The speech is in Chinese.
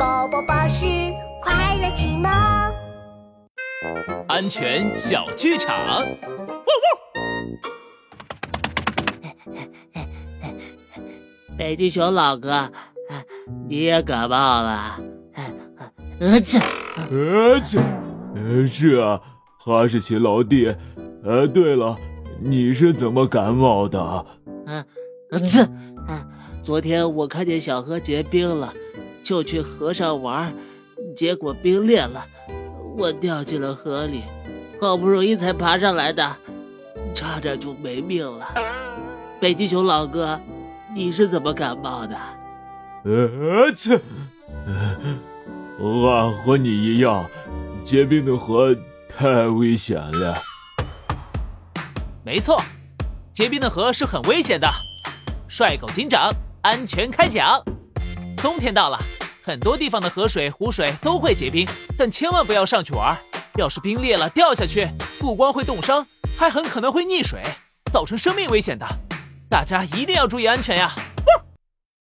宝宝巴士快乐启蒙，安全小剧场。汪汪！北极熊老哥，你也感冒了？呃切，呃切，是啊，哈士奇老弟。呃，对了，你是怎么感冒的？嗯，切，昨天我看见小河结冰了。就去河上玩，结果冰裂了，我掉进了河里，好不容易才爬上来的，差点就没命了。北极熊老哥，你是怎么感冒的？呃，切，俺和你一样，结冰的河太危险了。没错，结冰的河是很危险的。帅狗警长，安全开讲。冬天到了，很多地方的河水、湖水都会结冰，但千万不要上去玩。要是冰裂了掉下去，不光会冻伤，还很可能会溺水，造成生命危险的。大家一定要注意安全呀！